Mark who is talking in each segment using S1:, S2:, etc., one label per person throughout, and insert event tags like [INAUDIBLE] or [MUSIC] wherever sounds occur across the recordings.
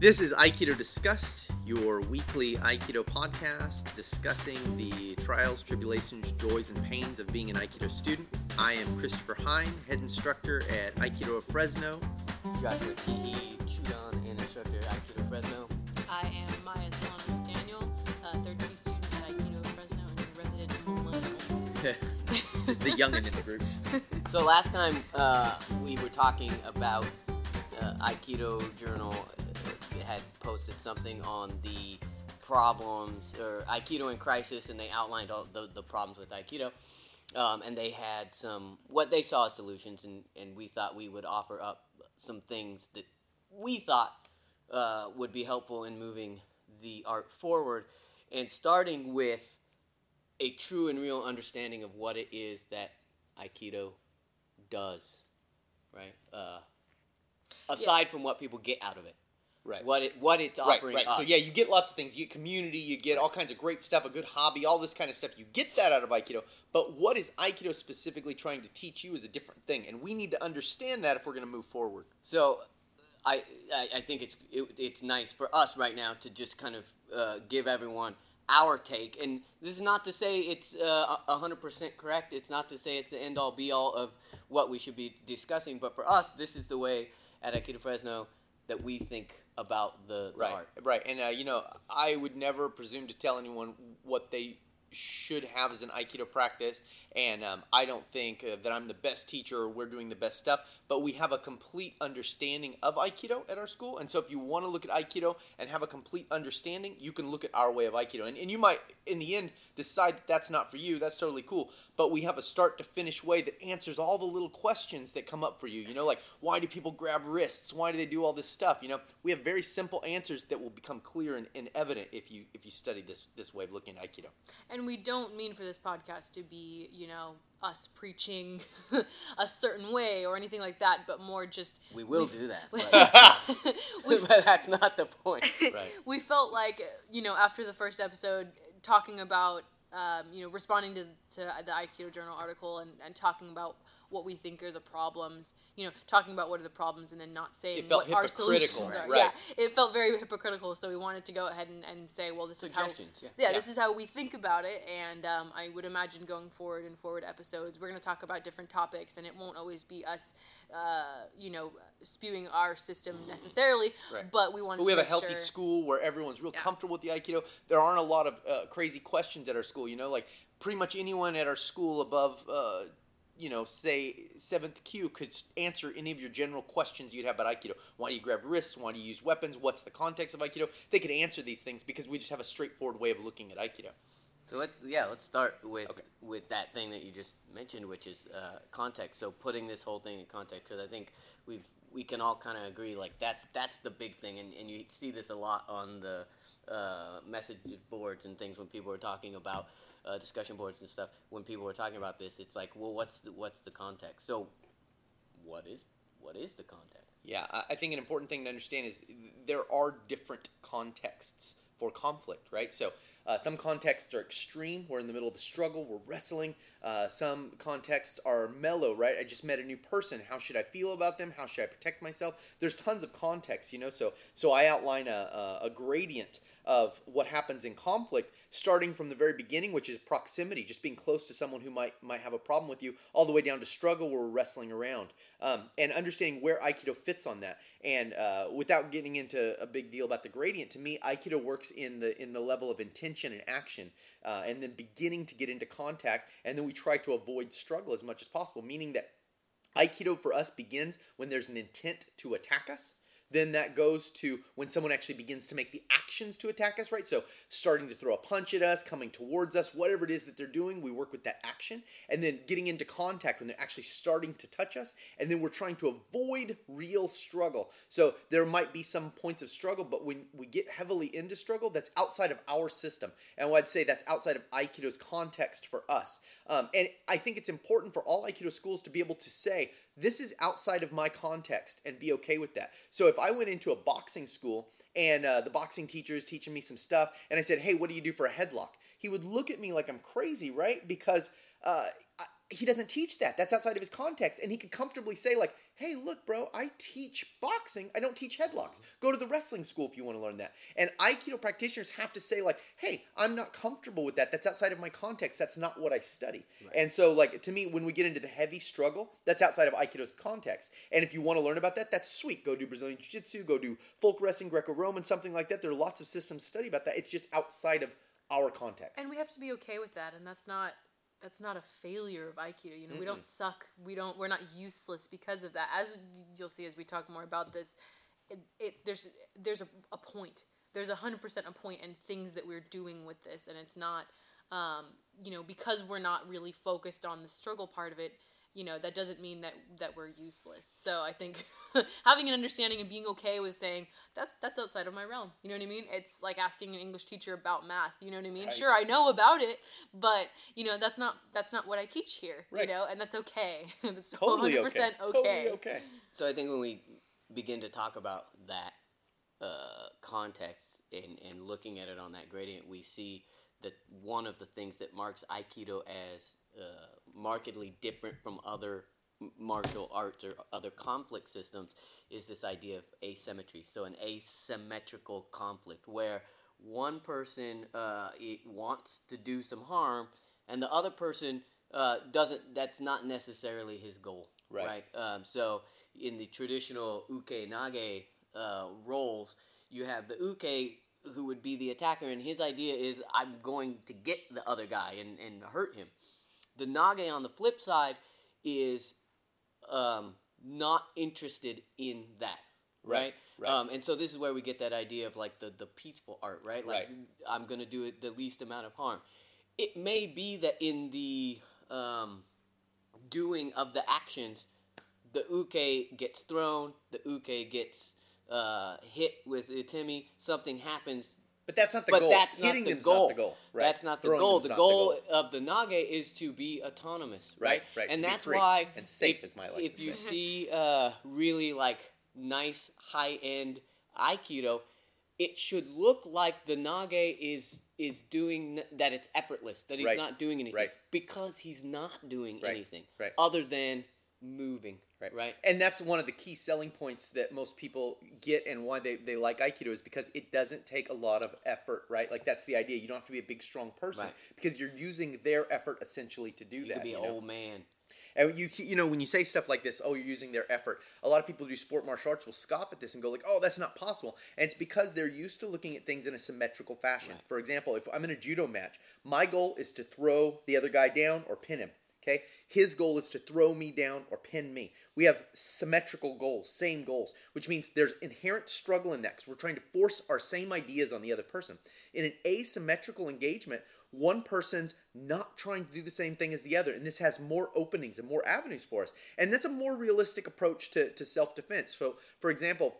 S1: This is Aikido Discussed, your weekly Aikido podcast discussing the trials, tribulations, joys, and pains of being an Aikido student. I am Christopher Hein, head instructor at Aikido of Fresno.
S2: Joshua Teehee, Chudan, and instructor at Aikido Fresno.
S3: I am Maya Solomon McDaniel, uh, third year student at Aikido Fresno and a resident [LAUGHS] millennial.
S1: the youngin in the group.
S2: So last time uh, we were talking about uh, Aikido Journal had posted something on the problems or Aikido in crisis, and they outlined all the, the problems with Aikido. Um, and they had some what they saw as solutions, and, and we thought we would offer up some things that we thought uh, would be helpful in moving the art forward, and starting with a true and real understanding of what it is that Aikido does, right? Uh, aside from what people get out of it,
S1: Right.
S2: what it what it's
S1: Right,
S2: offering
S1: right. So
S2: us.
S1: yeah, you get lots of things. You get community, you get all kinds of great stuff, a good hobby, all this kind of stuff. You get that out of Aikido. But what is Aikido specifically trying to teach you is a different thing, and we need to understand that if we're going to move forward.
S2: So, I, I I think it's it, it's nice for us right now to just kind of uh, give everyone our take, and this is not to say it's uh, a hundred percent correct. It's not to say it's the end all be all of what we should be discussing, but for us, this is the way at Aikido Fresno that we think about the, the
S1: Right,
S2: art.
S1: right. And uh, you know, I would never presume to tell anyone what they should have as an Aikido practice, and um, I don't think uh, that I'm the best teacher or we're doing the best stuff. But we have a complete understanding of Aikido at our school, and so if you want to look at Aikido and have a complete understanding, you can look at our way of Aikido, and, and you might, in the end, decide that that's not for you. That's totally cool. But we have a start to finish way that answers all the little questions that come up for you. You know, like why do people grab wrists? Why do they do all this stuff? You know, we have very simple answers that will become clear and, and evident if you if you study this this way of looking at Aikido.
S3: and we don't mean for this podcast to be, you know, us preaching [LAUGHS] a certain way or anything like that, but more just
S2: We will
S3: we-
S2: do that, [LAUGHS] but, [LAUGHS] but that's not the point.
S1: Right.
S3: we felt like you know after the first episode talking about um, you know responding to, to the aikido journal article and, and talking about what we think are the problems you know talking about what are the problems and then not saying what our solutions are
S1: right.
S3: yeah it felt very hypocritical so we wanted to go ahead and, and say well this is how
S2: Suggestions, yeah.
S3: yeah,
S1: Yeah.
S3: this is how we think about it and um, i would imagine going forward in forward episodes we're going to talk about different topics and it won't always be us uh, you know spewing our system necessarily
S1: Right.
S3: but we want
S1: But
S3: to
S1: we have a healthy
S3: sure
S1: school where everyone's real comfortable with the Aikido. There aren't a lot of uh, crazy questions at our school. You know, like pretty much anyone at our school above, uh, you know, say seventh kyu could answer any of your general questions you'd have about Aikido. Why do you grab wrists? Why do you use weapons? What's the context of Aikido? They could answer these things because we just have a straightforward way of looking at Aikido.
S2: So let yeah, let's start with
S1: Okay.
S2: with that thing that you just mentioned, which is uh, context. So putting this whole thing in context, because I think we've we can all kind of agree like that that's the big thing, and, and you see this a lot on the uh, message boards and things when people are talking about uh, discussion boards and stuff. When people are talking about this, it's like, well, what's the, what's the context? So what is what is the context?
S1: Yeah, I I think an important thing to understand is there are different contexts for conflict, right? So uh, some contexts are extreme. We're in the middle of a struggle. We're wrestling. Uh, some contexts are mellow, right? I just met a new person. How should I feel about them? How should I protect myself? There's tons of contexts, you know. So so I outline a, a, a gradient of what happens in conflict, starting from the very beginning, which is proximity, just being close to someone who might might have a problem with you, all the way down to struggle where we're wrestling around, um, and understanding where Aikido fits on that. And uh, without getting into a big deal about the gradient, to me, Aikido works in the in the level of intention and action, uh, and then beginning to get into contact, and then we try to avoid struggle as much as possible, meaning that Aikido for us begins when there's an intent to attack us. Then that goes to when someone actually begins to make the actions to attack us, right? So starting to throw a punch at us, coming towards us, whatever it is that they're doing, we work with that action. And then getting into contact when they're actually starting to touch us. And then we're trying to avoid real struggle. So there might be some points of struggle, but when we get heavily into struggle, that's outside of our system. And I'd say that's outside of Aikido's context for us. Um, and I think it's important for all Aikido schools to be able to say, this is outside of my context and be okay with that. So if I went into a boxing school and uh, the boxing teacher is teaching me some stuff and I said, hey, what do you do for a headlock? He would look at me like I'm crazy, right? Because uh, I, he doesn't teach that. That's outside of his context. And he could comfortably say, like, hey, look, bro, I teach boxing. I don't teach headlocks. Go to the wrestling school if you want to learn that. And Aikido practitioners have to say, like, hey, I'm not comfortable with that. That's outside of my context. That's not what I study.
S2: Right.
S1: And so, like, to me, when we get into the heavy struggle, that's outside of Aikido's context. And if you want to learn about that, that's sweet. Go do Brazilian Jiu Jitsu, go do folk wrestling, Greco Roman, something like that. There are lots of systems to study about that. It's just outside of our context.
S3: and we have to be okay with that and that's not that's not a failure of aikido you know? We don't suck we don't we're not useless because of that. As you'll see as we talk more about this it, it's there's there's a, a point. There's a hundred percent a point and things that we're doing with this and it's not um, you know because we're not really focused on the struggle part of it you know that doesn't mean that that we're useless so i think [LAUGHS] having an understanding and being okay with saying that's that's outside of my realm you know what i mean it's like asking an english teacher about math you know what i mean
S1: Right.
S3: sure i know about it but you know that's not that's not what i teach here
S1: Right.
S3: you know and that's okay [LAUGHS] that's
S1: totally
S3: 100%
S1: okay.
S3: okay,
S1: Totally okay.
S2: So I think when we begin to talk about that uh, context and, and looking at it on that gradient, we see that one of the things that marks Aikido as uh, markedly different from other martial arts or other conflict systems is this idea of asymmetry. So an asymmetrical conflict where one person uh, wants to do some harm and the other person uh, doesn't. That's not necessarily his goal,
S1: Right.
S2: right? Um, so in the traditional uke nage uh, roles, you have the uke who would be the attacker, and his idea is I'm going to get the other guy and, and hurt him. The nage on the flip side is um, not interested in that.
S1: Right,
S2: Right. Um, and so this is where we get that idea of like the, the peaceful art, right? Like
S1: Right.
S2: I'm gonna do it the least amount of harm. It may be that in the um, doing of the actions, the uke gets thrown, the uke gets uh, hit with atemi, something happens.
S1: But that's not the
S2: but
S1: goal.
S2: that's
S1: Hitting
S2: not the goal.
S1: not the goal. Right.
S2: That's not the
S1: Throwing
S2: goal.
S1: them's
S2: The goal, of the nage is to be autonomous, right?
S1: Right, right,
S2: And
S1: to
S2: that's why
S1: and safe,
S2: if,
S1: Maya likes
S2: if you see uh, really like nice high end aikido, it should look like the nage is is doing that. It's effortless. That he's
S1: Right,
S2: not doing anything
S1: right.
S2: because he's not doing
S1: Right,
S2: anything
S1: right.
S2: other than moving.
S1: Right.
S2: Right.
S1: And that's one of the key selling points that most people get and why they, they like Aikido is because it doesn't take a lot of effort, right? Like that's the idea. You don't have to be a big, strong person
S2: Right.
S1: because you're using their effort essentially to do
S2: You
S1: that.
S2: could be
S1: you
S2: an
S1: know?
S2: old man.
S1: And you you know when you say stuff like this, oh, you're using their effort. A lot of people who do sport martial arts will scoff at this and go like, oh, that's not possible. And it's because they're used to looking at things in a symmetrical fashion.
S2: Right.
S1: For example, if I'm in a judo match, my goal is to throw the other guy down or pin him. Okay, his goal is to throw me down or pin me. We have symmetrical goals, same goals, which means there's inherent struggle in that because we're trying to force our same ideas on the other person. In an asymmetrical engagement, one person's not trying to do the same thing as the other, and this has more openings and more avenues for us. And that's a more realistic approach to, to self defense. So, for example,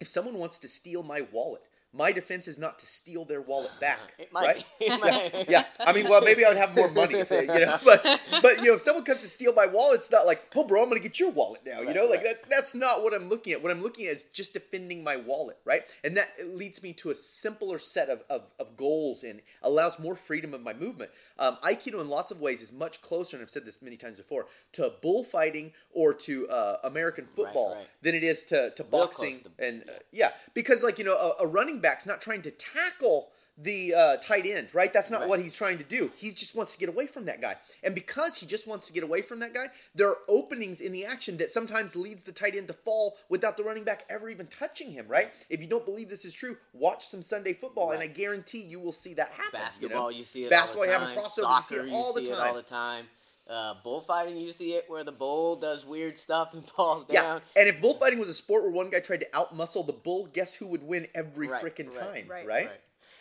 S1: if someone wants to steal my wallet, my defense is not to steal their wallet back,
S2: It might
S1: right? [LAUGHS]
S2: It might-
S1: yeah, I mean, well, maybe I would have more money if they, you know, but but you know, if someone comes to steal my wallet, it's not like, oh, bro, I'm going to get your wallet now, you know, like
S2: right.
S1: that's that's not what I'm looking at. What I'm looking at is just defending my wallet, right? And that leads me to a simpler set of of, of goals and allows more freedom of my movement. Um, Aikido, in lots of ways, is much closer, and I've said this many times before, to bullfighting or to uh, American football than it is to to
S2: Real
S1: boxing
S2: to-
S1: and uh, yeah, because like you know, a, a running back's not trying to tackle the uh, tight end, right? That's not
S2: Right.
S1: what he's trying to do. He just wants to get away from that guy, and because he just wants to get away from that guy, there are openings in the action that sometimes leads the tight end to fall without the running back ever even touching him, right? If you don't believe this is true, watch some Sunday football, and I guarantee you will see that happen.
S2: Basketball,
S1: you,
S2: you, see it
S1: Basketball,
S2: all
S1: you
S2: the
S1: have
S2: time.
S1: a crossover, you see it all the
S2: see it
S1: time.
S2: all the time. Uh, bullfighting, you see it where the bull does weird stuff and [LAUGHS] falls
S1: Yeah,
S2: down.
S1: and if bullfighting was a sport where one guy tried to outmuscle the bull, guess who would win every
S2: Right,
S1: freaking
S2: right,
S1: time,
S3: right,
S1: right?
S2: Right.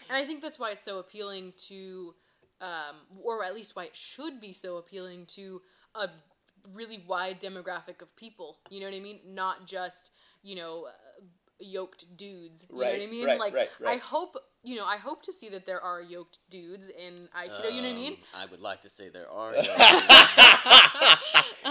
S3: And I think that's why it's so appealing to, um, or at least why it should be so appealing to a really wide demographic of people. You know what I mean? Not just you know yoked dudes. You know what I mean?
S1: right,
S3: like
S1: right,
S3: I hope you know I hope to see that there are yoked dudes in Aikido. you know what I mean?
S2: Um, I would like to say there are. [LAUGHS]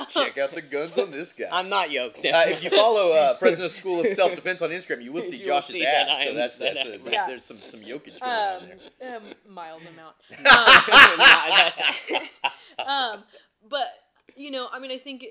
S1: Check out the guns on this guy.
S2: I'm not yoked.
S1: Uh, if you follow uh, Fresno School of Self Defense on Instagram, you will [LAUGHS] see
S2: You will
S1: Josh's
S2: see that
S1: So
S2: am-
S1: that's
S2: that
S1: that's
S2: I-
S1: a,
S3: Yeah.
S1: there's some some yokage going on
S3: Um,
S1: there.
S3: um, mild amount.
S2: Not- [LAUGHS]
S3: um, but you know, I mean, I think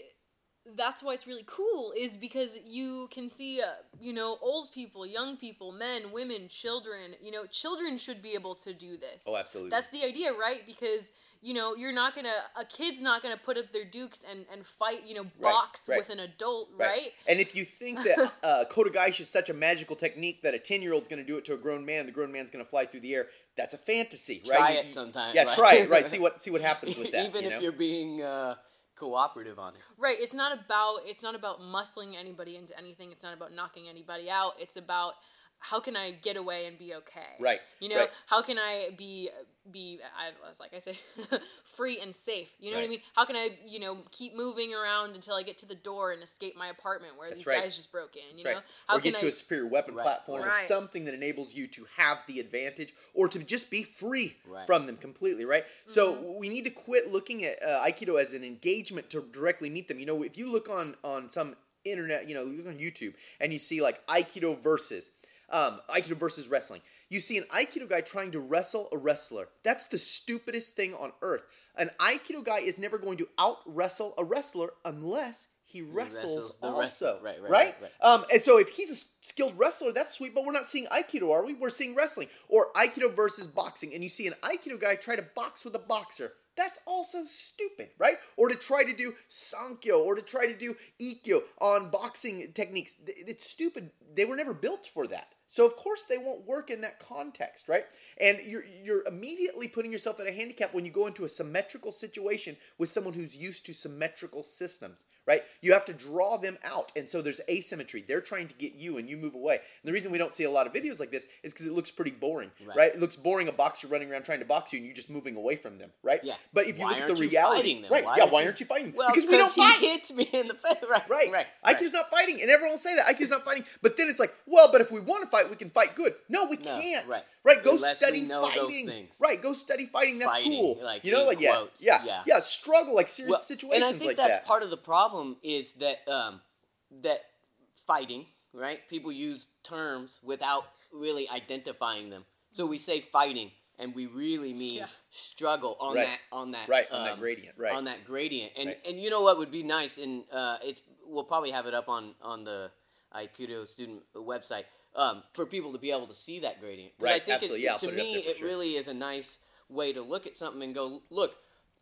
S3: that's why it's really cool is because you can see uh, you know old people young people men women children you know children should be able to do this
S1: Oh, absolutely.
S3: that's the idea right because you know you're not gonna a kid's not gonna put up their dukes and and fight you know box
S1: right.
S3: with an adult right,
S1: And if you think that [LAUGHS] uh, Kotegaeshi is such a magical technique that a 10 year old's going to do it to a grown man, the grown man's going to fly through the air, that's a fantasy, right?
S2: Try
S1: You-
S2: it
S1: you-
S2: sometime,
S1: Yeah,
S2: right?
S1: try it, right? [LAUGHS] See what see what happens with that.
S2: Even
S1: you
S2: if you're being uh, cooperative on it.
S3: Right. It's not about it's not about muscling anybody into anything. It's not about knocking anybody out. It's about how can I get away and be okay?
S1: Right,
S3: You know,
S1: right.
S3: how can I be be I as like I say [LAUGHS] free and safe. You know what I mean? How can I, you know, keep moving around until I get to the door and escape my apartment where
S1: That's
S3: these
S1: right.
S3: guys just broke in, you
S1: Right.
S3: know? How
S1: or
S3: can
S1: get to
S3: I
S1: a superior weapon
S2: Right.
S1: platform or something that enables you to have the advantage or to just be free
S2: Right.
S1: from them completely, right? So
S3: Mm-hmm.
S1: we need to quit looking at uh, Aikido as an engagement to directly meet them. You know, if you look on on some internet, you know, look on YouTube and you see like Aikido versus um, Aikido versus wrestling. You see an Aikido guy trying to wrestle a wrestler. That's the stupidest thing on earth. An Aikido guy is never going to out wrestle a wrestler unless he wrestles,
S2: wrestles the
S1: also.
S2: wrestler. Right, right,
S1: right?
S2: right, right.
S1: Um, and so if he's a skilled wrestler, that's sweet, but we're not seeing Aikido, are we? We're seeing wrestling. Or Aikido versus boxing, and you see an Aikido guy try to box with a boxer. That's also stupid, right? Or to try to do Sankyo or to try to do Ikkyo on boxing techniques. It's stupid. They were never built for that. So of course they won't work in that context, right? And you're you're immediately putting yourself at a handicap when you go into a symmetrical situation with someone who's used to symmetrical systems, right? You have to draw them out, and so there's asymmetry. They're trying to get you, and you move away. And the reason we don't see a lot of videos like this is because it looks pretty boring, right.
S2: Right.
S1: It looks boring a boxer running around trying to box you, and you're just moving away from them, right?
S2: Yeah.
S1: But if you
S2: Why
S1: look at the reality, right?
S2: Why
S1: yeah. Why aren't you fighting?
S2: Well,
S1: because we don't
S2: he
S1: fight.
S2: hits me in the face. [LAUGHS] Right,
S1: Right.
S2: right.
S1: IQ's not fighting, and everyone will say that IQ's not fighting. But then it's like, well, but if we want to fight, we can fight good. No, we
S2: No,
S1: can't.
S2: right. Right.
S1: Go
S2: Unless
S1: study fighting. Right. Go study fighting. That's
S2: Fighting,
S1: cool.
S2: like,
S1: you know, like yeah, yeah,
S2: yeah.
S1: yeah, Struggle like serious
S2: Well,
S1: situations
S2: and I think
S1: like
S2: that's
S1: that.
S2: part of the problem is that um, that fighting, right? People use terms without really identifying them. So we say fighting, and we really mean
S3: Yeah.
S2: struggle on
S1: Right.
S2: that on that
S1: right on that
S2: um,
S1: gradient. Right.
S2: on that gradient. And
S1: Right.
S2: and you know what would be nice, and uh, it's we'll probably have it up on on the Aikido student website um, for people to be able to see that gradient. 'Cause I
S1: Right,
S2: think
S1: absolutely.
S2: It,
S1: Yeah, I'll
S2: to
S1: put it up
S2: me,
S1: there for
S2: it
S1: sure.
S2: really is a nice way to look at something and go, look,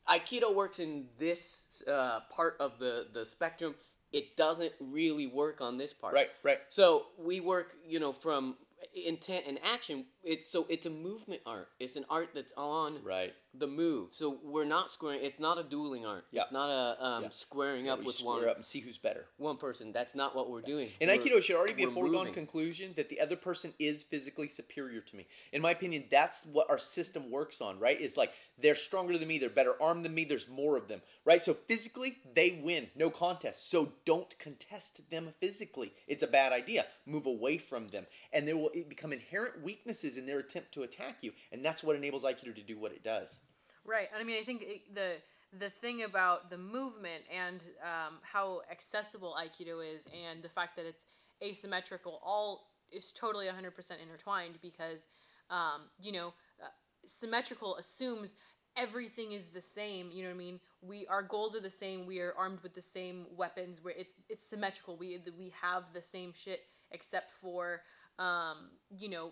S2: Aikido works in this uh, part of the the spectrum. It doesn't really work on this part.
S1: right. Right.
S2: So we work, you know, from intent and action. It's so it's a movement art. It's an art that's on
S1: Right.
S2: the move. So we're not squaring. It's not a dueling art.
S1: Yeah.
S2: It's not a um,
S1: Yeah.
S2: squaring
S1: Yeah,
S2: up with
S1: square
S2: one
S1: up and see who's better.
S2: one person. That's not what we're doing.
S1: In
S2: We're-
S1: Aikido, it should already be a foregone
S2: moving.
S1: conclusion that the other person is physically superior to me. In my opinion, that's what our system works on, right? Is like they're stronger than me, they're better armed than me, there's more of them, right? So physically, they win, no contest. So don't contest them physically. It's a bad idea. Move away from them, and there will become inherent weaknesses in their attempt to attack you, and that's what enables Aikido to do what it does.
S3: Right. And I mean, I think it, the the thing about the movement and um, how accessible Aikido is, and the fact that it's asymmetrical, all is totally 100% intertwined because, um, you know, uh, symmetrical assumes everything is the same. You know what I mean? We our goals are the same. We are armed with the same weapons. Where it's it's symmetrical. We we have the same shit except for um, you know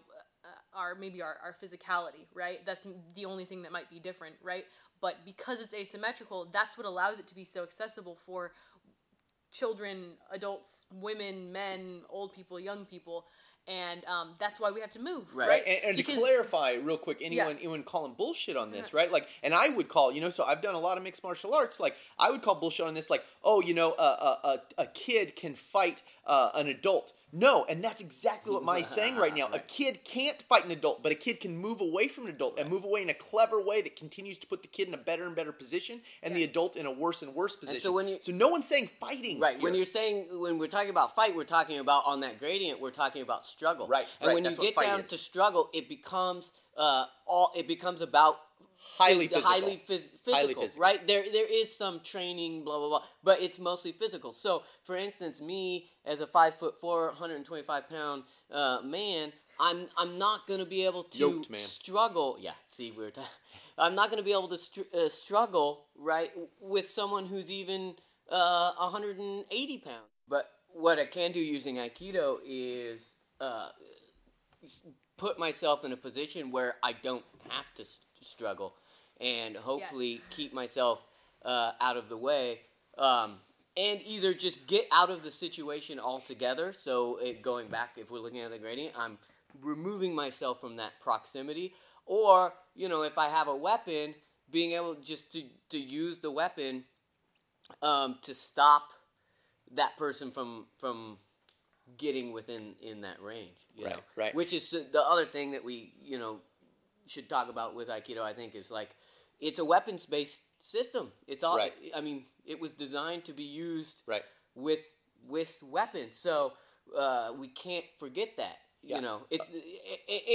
S3: our maybe our, our physicality, right? That's the only thing that might be different, right? But because it's asymmetrical, that's what allows it to be so accessible for children, adults, women, men, old people, young people, and um, that's why we have to move,
S2: Right.
S3: right?
S1: And, and to clarify real quick, anyone anyone calling bullshit on this, right? Like, and I would call, you know, so I've done a lot of mixed martial arts. Like, I would call bullshit on this, like, oh, you know, a a, a, a kid can fight uh, an adult. No, and that's exactly what Mai's saying right now. A kid can't fight an adult, but a kid can move away from an adult and move away in a clever way that continues to put the kid in a better and better position, and the adult in a worse and worse position.
S2: so when you-
S1: so no one's saying fighting,
S2: Right. When you're saying when we're talking about fight, we're talking about on that gradient. We're talking about struggle.
S1: Right,
S2: And
S1: right,
S2: when you
S1: that's what
S2: get down
S1: is.
S2: to struggle, it becomes uh all. It becomes about
S1: highly physical,
S2: highly phys- physical,
S1: Highly physical.
S2: right? There, there is some training, blah blah blah, but it's mostly physical. So, for instance, me as a five foot four, 125 pound uh, man, I'm I'm not gonna be able to
S1: Yoked
S2: struggle. Yeah, see, we're. T- [LAUGHS] I'm not gonna be able to str- uh, struggle right with someone who's even uh, 180 pounds. But what I can do using Aikido is uh, put myself in a position where I don't have to struggle, and hopefully keep myself uh, out of the way. Um, and either just get out of the situation altogether. So it, going back, if we're looking at the gradient, I'm removing myself from that proximity. Or you know, if I have a weapon, being able just to to use the weapon um, to stop that person from from getting within in that range. You
S1: Right,
S2: know?
S1: right.
S2: Which is the other thing that we you know should talk about with Aikido. I think is like it's a weapons based system. It's all.
S1: Right.
S2: I mean, it was designed to be used
S1: Right.
S2: with with weapons. So uh, we can't forget that.
S1: Yeah.
S2: You know, it's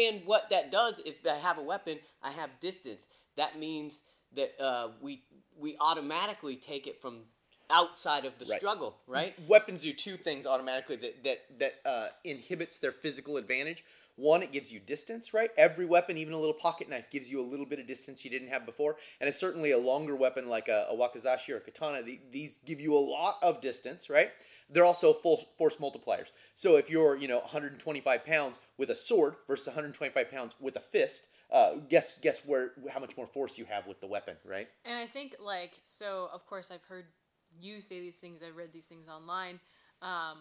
S2: and what that does if I have a weapon, I have distance. That means that uh, we we automatically take it from outside of the
S1: Right.
S2: struggle, right?
S1: weapons do two things automatically that that that uh, inhibits their physical advantage. One, it gives you distance, right? Every weapon, even a little pocket knife, gives you a little bit of distance you didn't have before, and it's certainly a longer weapon like a, a wakizashi or a katana. The, these give you a lot of distance, right? They're also full force multipliers. So if you're, you know, 125 pounds with a sword versus 125 pounds with a fist, uh, guess guess where how much more force you have with the weapon, right?
S3: And I think like so. Of course, I've heard you say these things. I've read these things online, um,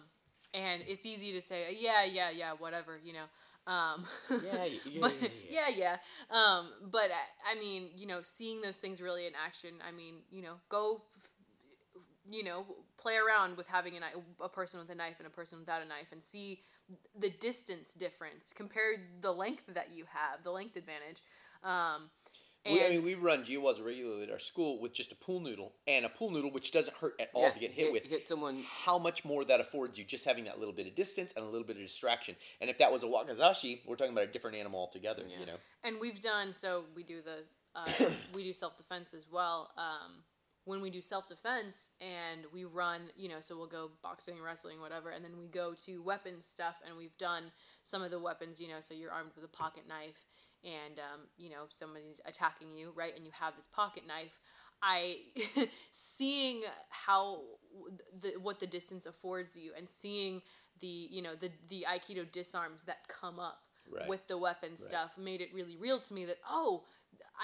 S3: and it's easy to say, yeah, yeah, yeah, whatever, you know. Um,
S2: Yeah, [LAUGHS] yeah, yeah,
S3: but,
S2: yeah,
S3: yeah, yeah. Um, but I, I mean, you know, seeing those things really in action. I mean, you know, go, you know, play around with having a knife, a person with a knife and a person without a knife, and see the distance difference. Compare the length that you have, the length advantage. Um,
S1: We, I mean, we run GWAS regularly at our school with just a pool noodle and a pool noodle, which doesn't hurt at all
S2: Yeah,
S1: to get hit, with.
S2: hit someone.
S1: How much more that affords you just having that little bit of distance and a little bit of distraction. And if that was a wakizashi, we're talking about a different animal altogether. You know,
S3: and we've done so we do the uh, [COUGHS] we do self defense as well. Um, when we do self defense and we run, you know, so we'll go boxing, wrestling, whatever, and then we go to weapons stuff, and we've done some of the weapons, you know, so you're armed with a pocket knife, and um, you know somebody's attacking you, right, and you have this pocket knife. I [LAUGHS] seeing how the what the distance affords you, and seeing the you know the the aikido disarms that come up
S1: Right.
S3: with the weapon stuff made it really real to me that oh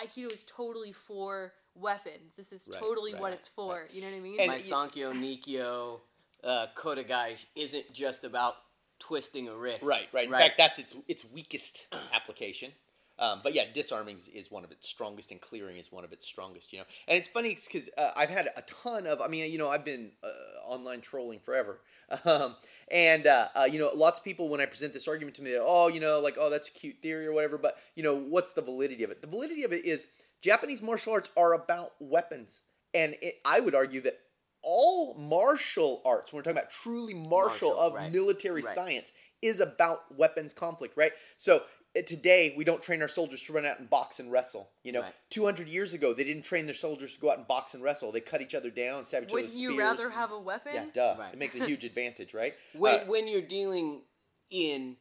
S3: aikido is totally for weapons this is
S1: Right,
S3: totally what it's for you know what i mean
S1: And
S2: My
S1: y-
S2: Sankyo Nikyo uh, Kodagai isn't just about twisting a wrist.
S1: right, right. In fact, that's its its weakest application. Um, but yeah, disarming is, one of its strongest, and clearing is one of its strongest. You know, and it's funny because uh, I've had a ton of. I mean, you know, I've been uh, online trolling forever, [LAUGHS] um, and uh, uh, you know, lots of people when I present this argument to me, they're oh, you know, like oh, that's a cute theory or whatever. But you know, what's the validity of it? The validity of it is Japanese martial arts are about weapons, and it, I would argue that all martial arts, when we're talking about truly martial,
S2: Martial,
S1: of
S2: right,
S1: military
S2: right.
S1: science, is about weapons conflict, right? So today we don't train our soldiers to run out and box and wrestle. You know,
S2: Right.
S1: 200 years ago they didn't train their soldiers to go out and box and wrestle. They cut each other down, stab each other
S3: wouldn't you
S1: spears.
S3: rather have a weapon
S1: Yeah, duh.
S2: Right.
S1: It makes a huge advantage, right?
S2: when
S1: Uh,
S2: when you're dealing in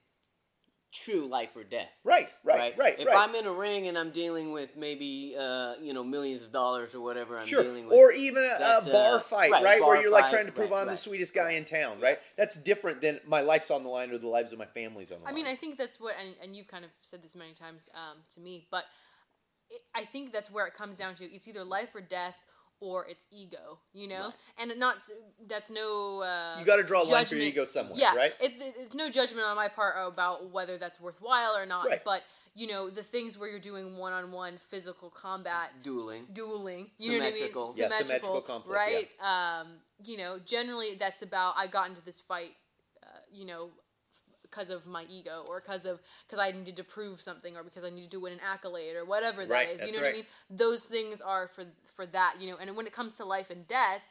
S2: true life or death.
S1: right, right,
S2: Right,
S1: right,
S2: If
S1: right.
S2: I'm in a ring and I'm dealing with maybe uh, you know millions of dollars or whatever I'm
S1: Sure,
S2: dealing with,
S1: or even a, a
S2: That's, uh,
S1: bar fight,
S2: right,
S1: right?
S2: bar
S1: Where you're like
S2: fight,
S1: trying to prove
S2: right,
S1: I'm the sweetest guy in town, right? That's different than my life's on the line or the lives of my family's on the
S3: I
S1: line.
S3: I mean, I think that's what, and, and you've kind of said this many times um, to me, but it, I think that's where it comes down to. It's either life or death, or it's ego, you know.
S2: Right.
S3: And not that's no. Uh,
S1: you got to draw a line for your
S3: judgment.
S1: ego somewhere,
S3: yeah,
S1: right?
S3: It's, it's no judgment on my part about whether that's worthwhile or not,
S1: Right.
S3: but you know the things where you're doing one-on-one physical combat
S2: dueling.
S3: dueling. You know
S2: Symmetrical.
S3: what I mean?
S1: Yeah, symmetrical conflict,
S3: right? Um, you know, generally that's about I got into this fight, uh, you know, because of my ego or because of because I needed to prove something or because I needed to win an accolade or whatever that is.
S1: Right,
S3: You
S1: that's
S3: know what I mean? Those things are for for that. You know, and when it comes to life and death.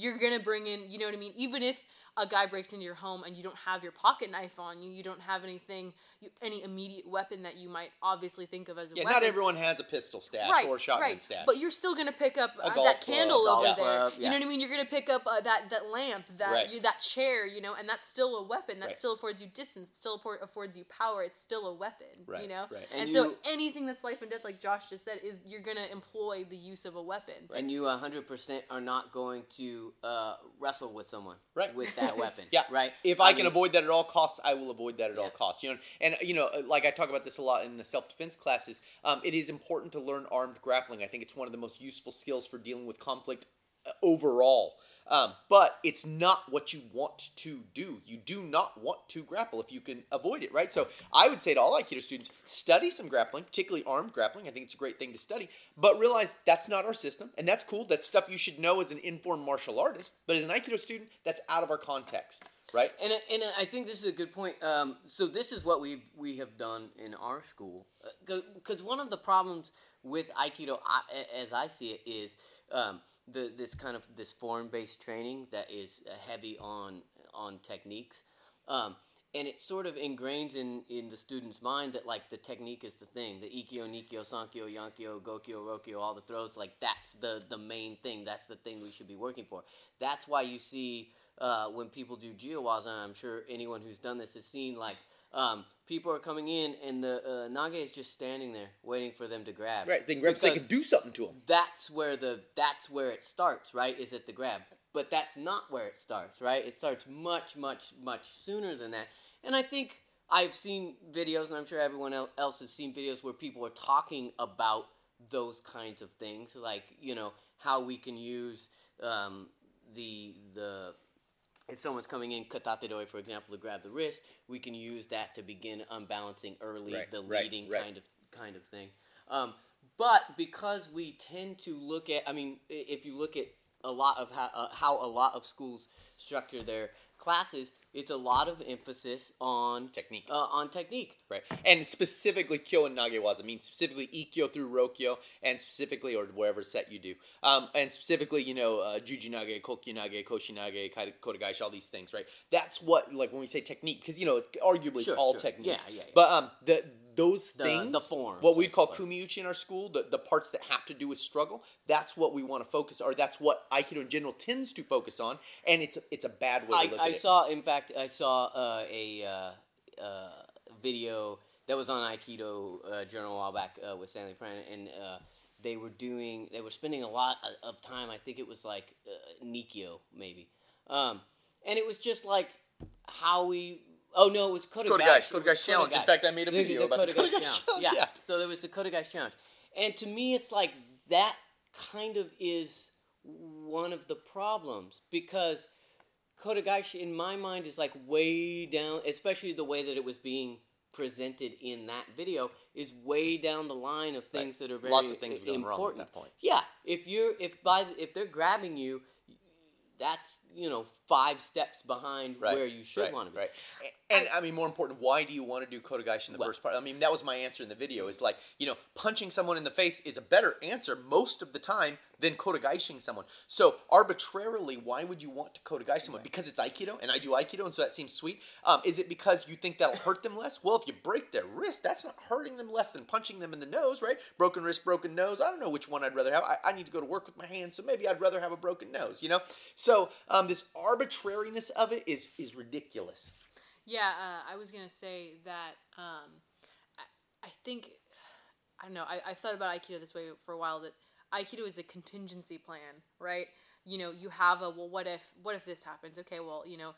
S3: You're gonna bring in, you know what I mean. Even if a guy breaks into your home and you don't have your pocket knife on you, you don't have anything, you, any immediate weapon that you might obviously think of as a
S1: Yeah,
S3: weapon.
S1: not everyone has a pistol stash
S3: right,
S1: or a shotgun
S3: right.
S1: stash.
S3: But you're still gonna pick up uh,
S1: golf
S3: that candle
S1: club,
S3: over
S2: golf
S3: there.
S2: club,
S3: You know what I mean? You're gonna pick up uh, that that lamp, that
S1: Right.
S3: you, that chair, you know, and that's still a weapon. That
S1: Right.
S3: still affords you distance. Still affords you power. It's still a weapon.
S1: Right,
S3: You know.
S1: right.
S3: And,
S2: And
S3: so anything that's life and death, like Josh just said, is you're gonna employ the use of a weapon.
S2: And you 100% are not going to uh, wrestle with someone
S1: Right.
S2: with that [LAUGHS] weapon.
S1: Yeah.
S2: Right.
S1: If I, can
S2: mean,
S1: avoid that at all costs, I will avoid that at all costs. You know, and you know, like I talk about this a lot in the self defense classes. Um, it is important to learn armed grappling. I think it's one of the most useful skills for dealing with conflict uh, overall. Um, but it's not what you want to do. You do not want to grapple if you can avoid it, right? So I would say to all Aikido students, study some grappling, particularly armed grappling. I think it's a great thing to study, but realize that's not our system, and that's cool. That's stuff you should know as an informed martial artist. But as an Aikido student, that's out of our context, right?
S2: And, and I think this is a good point. Um, so this is what we we have done in our school. Because one of the problems with Aikido, as I see it, is um, the this kind of this form based training that is uh, heavy on on techniques. Um, and it sort of ingrains in, in the student's mind that like the technique is the thing. The ikkyo, nikyo, sankyo, yonkyo, gokyo, rokyo, all the throws, like that's the, the main thing. That's the thing we should be working for. That's why you see uh, when people do and I'm sure anyone who's done this has seen like um, people are coming in and the uh, Nage is just standing there waiting for them to grab.
S1: Right. They can grab. They can do something to them.
S2: that's where the that's where it starts, right? Is at the grab. But that's not where it starts, right? It starts much, much, much sooner than that. And I think I've seen videos, and I'm sure everyone else has seen videos where people are talking about those kinds of things, like you know how we can use um, the the if someone's coming in katate dori, for example, to grab the wrist, we can use that to begin unbalancing early,
S1: Right,
S2: the leading
S1: right.
S2: kind of kind of thing. Um, but because we tend to look at, I mean, if you look at a lot of how, uh, how a lot of schools structure their classes, it's a lot of emphasis on
S1: Technique.
S2: Uh, on technique.
S1: Right. And specifically Kyo and Nagewaza means specifically Ikkyo through Rokyo and specifically or whatever set you do. Um, and specifically, you know, uh, Juji Nage, Kokyu Nage, Koshi Nage, Kai- Kotegaeshi, all these things, right? That's what like when we say technique because you know, arguably
S2: Sure,
S1: it's all
S2: sure.
S1: technique.
S2: Yeah, yeah, yeah.
S1: But um the those
S2: The-
S1: things
S2: the forms,
S1: what we'd call kumiuchi in our school, the, the parts that have to do with struggle, that's what we want to focus or that's what Aikido in general tends to focus on and it's a, it's a bad way to
S2: I,
S1: look
S2: I
S1: at it.
S2: saw, in fact, I saw uh, a uh, uh, video that was on Aikido uh, Journal a while back uh, with Stanley Pranin, and uh, they were doing, they were spending a lot of- time. I think it was like uh, Nikyo, maybe, um, and it was just like how we. Oh no, it was Kotegaeshi.
S1: Kotegaeshi,
S2: It was
S1: Kotegaeshi challenge. In fact, I made a
S2: The-
S1: video
S2: the
S1: about the
S2: Kotegaeshi
S1: Kotegaeshi challenge,
S2: Yeah.
S1: yeah. [LAUGHS]
S2: So there was the Kotegaeshi challenge, and to me, it's like that kind of is one of the problems because Kotegaeshi, in my mind, is like way down, especially the way that it was being presented in that video, is way down the line of things that are very
S1: Lots of things
S2: important.
S1: wrong at that point.
S2: Yeah, if you're if by the, if they're grabbing you, that's you know five steps behind
S1: Right,
S2: where you should
S1: right,
S2: want to be.
S1: Right. And, I mean, more important, why do you want to do Kotegaeshi in the
S2: Well-
S1: first part? I mean, that was my answer in the video. Is like, you know, punching someone in the face is a better answer most of the time than Kodagaishing someone. So arbitrarily, why would you want to Kotegaeshi someone? Because it's Aikido, and I do Aikido, and so that seems sweet. Um, is it because you think that'll hurt them less? Well, if you break their wrist, that's not hurting them less than punching them in the nose, right? Broken wrist, broken nose. I don't know which one I'd rather have. I, I need to go to work with my hands, so maybe I'd rather have a broken nose, you know? So um, this arbitrariness of it is is ridiculous.
S3: Yeah, uh, I was gonna say that. Um, I, I think I don't know. I, I thought about Aikido this way for a while. That Aikido is a contingency plan, right? You know, you have a well. What if? What if this happens? Okay, well, you know,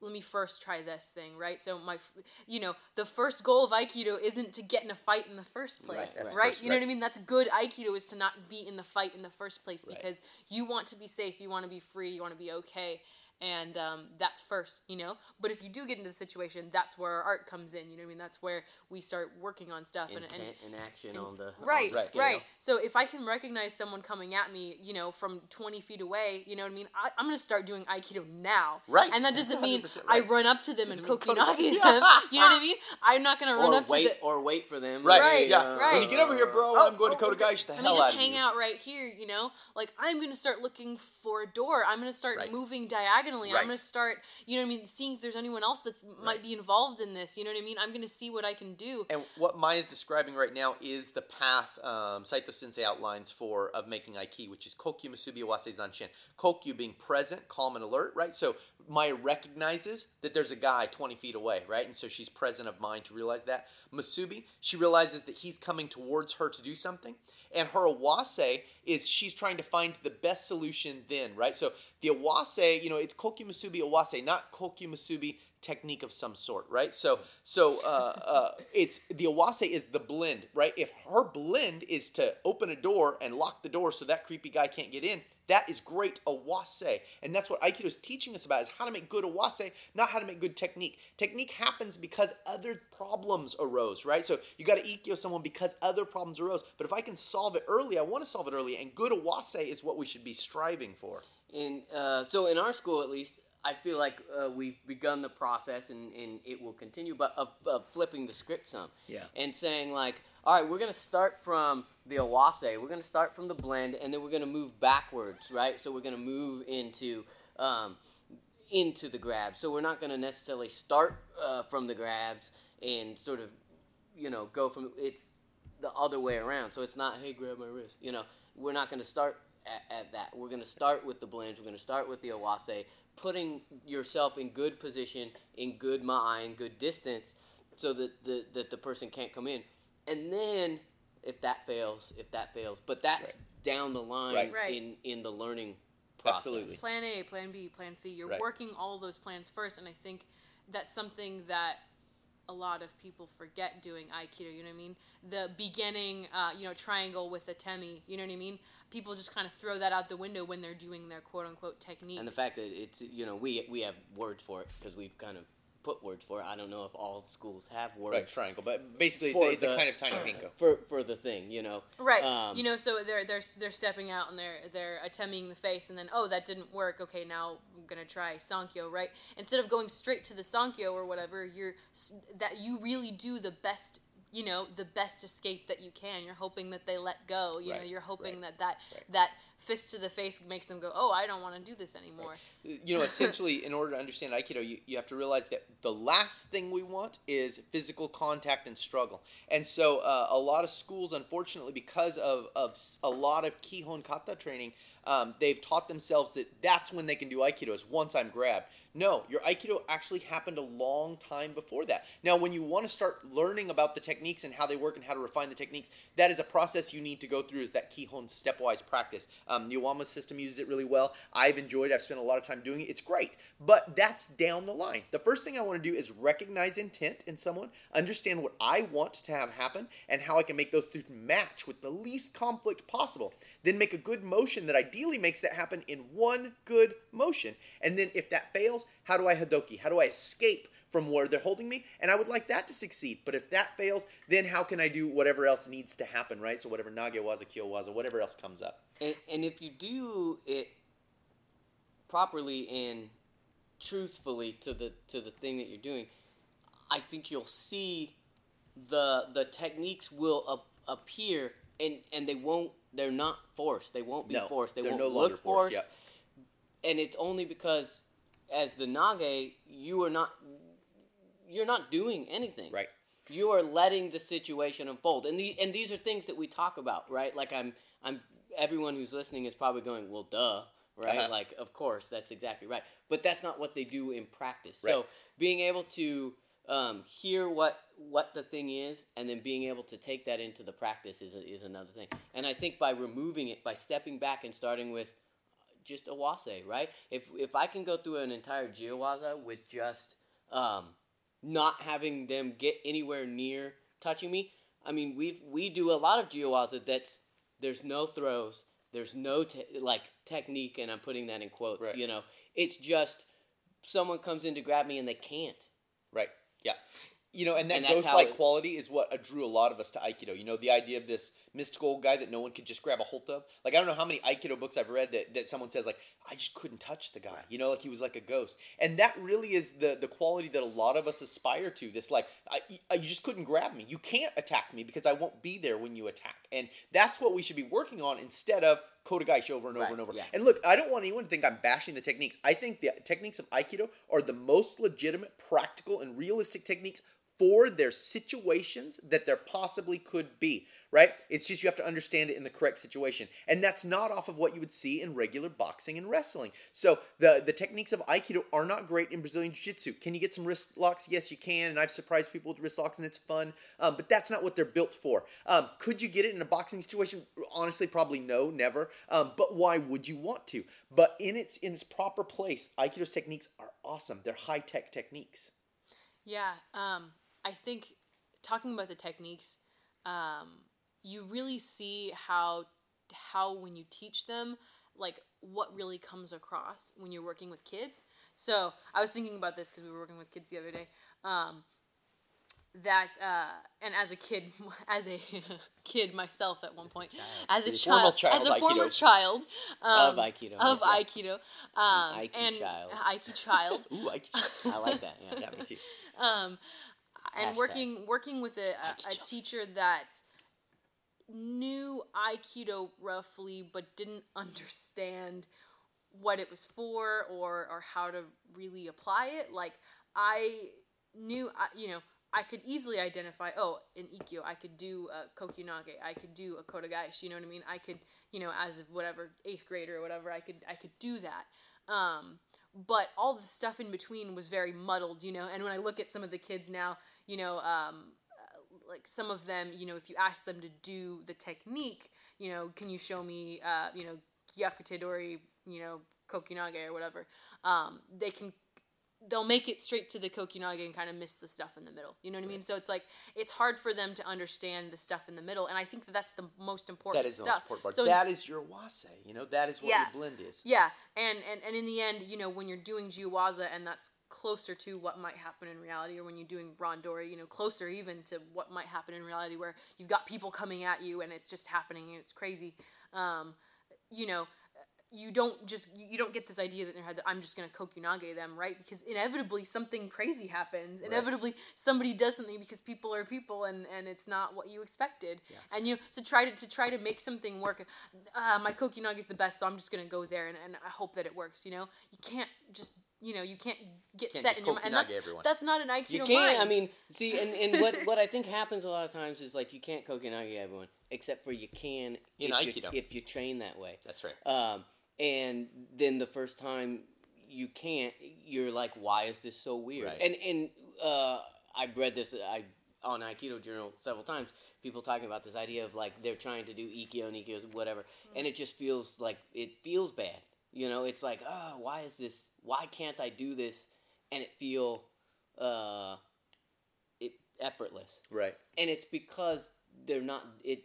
S3: let me first try this thing, right? So my, you know, the first goal of Aikido isn't to get in a fight in the first place, right?
S1: the first-
S3: you know what I mean? That's good Aikido is to not be in the fight in the first place
S1: Right.
S3: because you want to be safe, you want to be free, you want to be okay, and um, that's first, you know. But if you do get into the situation, that's where our art comes in. You know what I mean? That's where we start working on stuff and,
S2: Intent
S3: and
S2: and action on the
S3: Right,
S2: on the
S3: right. So if I can recognize someone coming at me, you know, from 20 feet away, you know what I mean? I, I'm going to start doing Aikido now.
S1: Right.
S3: And that doesn't mean
S1: 100%
S3: I run up to them and
S1: Doesn't mean
S3: kokyunage
S1: Koda- [LAUGHS]
S3: them. You know what I mean? I'm not going to run
S2: Or
S3: up
S2: wait,
S3: to the...
S2: or wait for them.
S1: Right,
S3: Right,
S1: yeah.
S3: right.
S1: When you get over here, bro,
S3: Oh,
S1: I'm going to
S3: oh,
S1: Kotegaeshi the
S3: Let
S1: hell
S3: me
S1: out
S3: just hang
S1: you.
S3: out right here, you know? Like, I'm going to start looking for a door. I'm going to start
S1: Right.
S3: moving diagonally.
S1: Right.
S3: I'm going to start, you know what I mean, seeing if there's anyone else that might be involved in this. You know what I mean? I'm going to see what I can do.
S1: And what Maya's describing right now is the path um, Saito Sensei outlines for of making Aiki, which is Kokyu Musubi Awase Zanshin. Kokyu being present, calm, and alert, right? So Maya recognizes that there's a guy 20 feet away, right? And so she's present of mind to realize that. Musubi, she realizes that he's coming towards her to do something. And her Awase is she's trying to find the best solution then, right? So the Awase, you know, it's Kokyu Musubi Awase, not Kokyu Musubi technique of some sort, right? So, so uh, uh, it's the awase is the blend, right? If her blend is to open a door and lock the door so that creepy guy can't get in, that is great awase, and that's what Aikido is teaching us about: is how to make good awase, not how to make good technique. Technique happens because other problems arose, right? So you got to ikkyo someone because other problems arose. But if I can solve it early, I want to solve it early, and good awase is what we should be striving for.
S2: And uh, so in our school, at least, I feel like uh, we've begun the process, and, and it will continue, but of, of flipping the script some.
S1: Yeah.
S2: And saying like, all right, we're gonna start from the awase, we're gonna start from the blend, and then we're gonna move backwards, right? So we're gonna move into um, into the grabs. So we're not gonna necessarily start uh, from the grabs and sort of, you know, go from it's the other way around. So it's not, hey, grab my wrist. You know, we're not going to start at, at that. We're going to start with the blends. We're going to start with the awase, putting yourself in good position, in good mind, good distance, so that the that the person can't come in. And then if that fails, if that fails, but that's down the line
S1: Right.
S3: Right.
S2: in in the learning process.
S1: Absolutely.
S3: Plan A, Plan B, Plan C. You're
S1: Right.
S3: working all those plans first, and I think that's something that a lot of people forget doing Aikido. You know what I mean? The beginning, uh, you know, triangle with atemi. You know what I mean? People just kind of throw that out the window when they're doing their quote unquote technique.
S2: And the fact that it's you know we we have words for it because we've kind of put words for it. I don't know if all schools have words.
S1: Right, triangle, but basically it's, a, it's a kind of tai no henko.
S2: for for the thing, you know.
S3: Right.
S2: Um,
S3: you know, so they're they're they're stepping out and they're they're attempting the face, and then oh that didn't work. Okay, now I'm gonna try Sankyo. Right. Instead of going straight to the Sankyo or whatever, you're that you really do the best. You know, the best escape that you can. You're hoping that they let go. You know, you're hoping
S1: right,
S3: that that
S1: right.
S3: that fist to the face makes them go, oh, I don't want to do this anymore.
S1: you know, [LAUGHS] essentially, in order to understand Aikido, you, you have to realize that the last thing we want is physical contact and struggle. And so, uh, a lot of schools, unfortunately, because of, of a lot of Kihon Kata training, um, they've taught themselves that that's when they can do Aikido, is once I'm grabbed. No, your Aikido actually happened a long time before that. Now, when you want to start learning about the techniques and how they work and how to refine the techniques, that is a process you need to go through. Is that Kihon stepwise practice? Um, the Iwama system uses it really well. I've enjoyed. it. I've spent a lot of time doing it. It's great, but that's down the line. The first thing I want to do is recognize intent in someone, understand what I want to have happen, and how I can make those two match with the least conflict possible. Then make a good motion that ideally makes that happen in one good motion. And then if that fails, how do I Hodoki? How do I escape from where they're holding me? And I would like that to succeed. But if that fails, then how can I do whatever else needs to happen, right? So whatever Nage Waza, Kyo Waza, whatever else comes up.
S2: And, and if you do it properly and truthfully to the to the thing that you're doing, I think you'll see the the techniques will ap- appear and and they won't they're not forced. They won't be
S1: no,
S2: forced. They
S1: they're
S2: won't
S1: no
S2: look
S1: longer forced.
S2: forced.
S1: Yep.
S2: And it's only because as the Nage, you are not you're not doing anything.
S1: Right.
S2: You are letting the situation unfold. And the and these are things that we talk about, right? Like I'm I'm everyone who's listening is probably going, "Well, duh." Right?
S1: Uh-huh.
S2: Like of course, that's exactly right. But that's not what they do in practice.
S1: Right.
S2: So, being able to um, hear what what the thing is, and then being able to take that into the practice is a, is another thing. And I think by removing it, by stepping back and starting with just awase, right? If if I can go through an entire jiwaza with just um, not having them get anywhere near touching me, I mean we we do a lot of jiwaza that's there's no throws, there's no te- like technique, and I'm putting that in quotes.
S1: Right.
S2: You know, it's just someone comes in to grab me and they can't.
S1: Right. Yeah. You know, and that
S2: And
S1: ghost-like
S2: it-
S1: quality is what drew a lot of us to Aikido. You know, the idea of this mystical guy that no one could just grab a hold of. Like, I don't know how many Aikido books I've read that, that someone says, like, I just couldn't touch the guy. You know, like he was like a ghost. And that really is the, the quality that a lot of us aspire to. This, like, I, I, uh, you just couldn't grab me. You can't attack me because I won't be there when you attack. And that's what we should be working on instead of Kotegaeshi over and over
S2: Right,
S1: and over.
S2: yeah.
S1: And look, I don't want anyone to think I'm bashing the techniques. I think the techniques of Aikido are the most legitimate, practical, and realistic techniques for their situations that there possibly could be, right? It's just you have to understand it in the correct situation. And that's not off of what you would see in regular boxing and wrestling. So the, the techniques of Aikido are not great in Brazilian Jiu Jitsu. Can you get some wrist locks? Yes, you can. And I've surprised people with wrist locks and it's fun. Um, but that's not what they're built for. Um, could you get it in a boxing situation? Honestly, probably no, never. Um, but why would you want to? But in its in its proper place, Aikido's techniques are awesome. They're high tech techniques.
S3: Yeah, um, I think talking about the techniques, um, you really see how how when you teach them, like what really comes across when you're working with kids. So I was thinking about this because we were working with kids the other day. Um, that uh, and as a kid, [LAUGHS] as a [LAUGHS] kid myself at one point, as a child, as a
S1: child
S3: former child um,
S2: Of Aikido,
S3: of
S2: yeah.
S3: Aikido, um,
S2: Aiki
S3: and
S2: child.
S3: Aiki child, [LAUGHS]
S1: Ooh, Aikido.
S2: I like that. Yeah.
S1: yeah, me too.
S3: um, and
S2: Hashtag.
S3: working working with a, a, a teacher that knew aikido roughly but didn't [LAUGHS] understand what it was for or or how to really apply it. Like i knew you know i could easily identify oh in ikkyo i could do a kokyunage i could do a kotegaeshi you know what i mean? I could you know as whatever eighth grader or whatever i could i could do that. Um but all the stuff in between was very muddled, you know. And when I look at some of the kids now, you know, um, like some of them, you know, if you ask them to do the technique, you know, can you show me, uh, you know, gyakute dori, you know, kokyunage or whatever, um, they can. They'll make it straight to the kokyunage and kind of miss the stuff in the middle. You know what I mean? So it's like it's hard for them to understand the stuff in the middle, and I think that that's the most important
S1: That is the
S3: stuff.
S1: most important part.
S3: So
S1: that
S3: ins-
S1: is your awase. You know, that is what
S3: Yeah.
S1: your blend is.
S3: yeah, and, and and in the end, you know, when you're doing Jiwaza and that's closer to what might happen in reality, or when you're doing Randori, you know, closer even to what might happen in reality, where you've got people coming at you and it's just happening and it's crazy. Um, you know, you don't just you don't get this idea that in your head that I'm just gonna kokyunage them, right? Because inevitably something crazy happens. Inevitably somebody does something because people are people and and it's not what you expected. And you know, so try to to try to make something work. Uh, my kokyunage is the best, so I'm just gonna go there and, and I hope that it works. You know, you can't just you know you can't get
S1: Can't
S3: set in your mind. And that's
S1: everyone.
S3: that's not an aikido
S2: You can't.
S3: mind.
S2: I mean, see, and, and what what I think happens a lot of times is like you can't kokyunage everyone, except for you can
S1: In
S2: if you-
S1: Aikido.
S2: if you train that way.
S1: That's right.
S2: Um, and then the first time you can't, you're like, why is this so weird?
S1: Right.
S2: And and uh, I've read this I on Aikido Journal several times. People talking about this idea of like they're trying to do Ikkyo and Ikkyo whatever, and it just feels like it feels bad. You know, it's like, ah, why is this? Why can't I do this? And it feel uh, it effortless
S1: Right.
S2: and it's because they're not it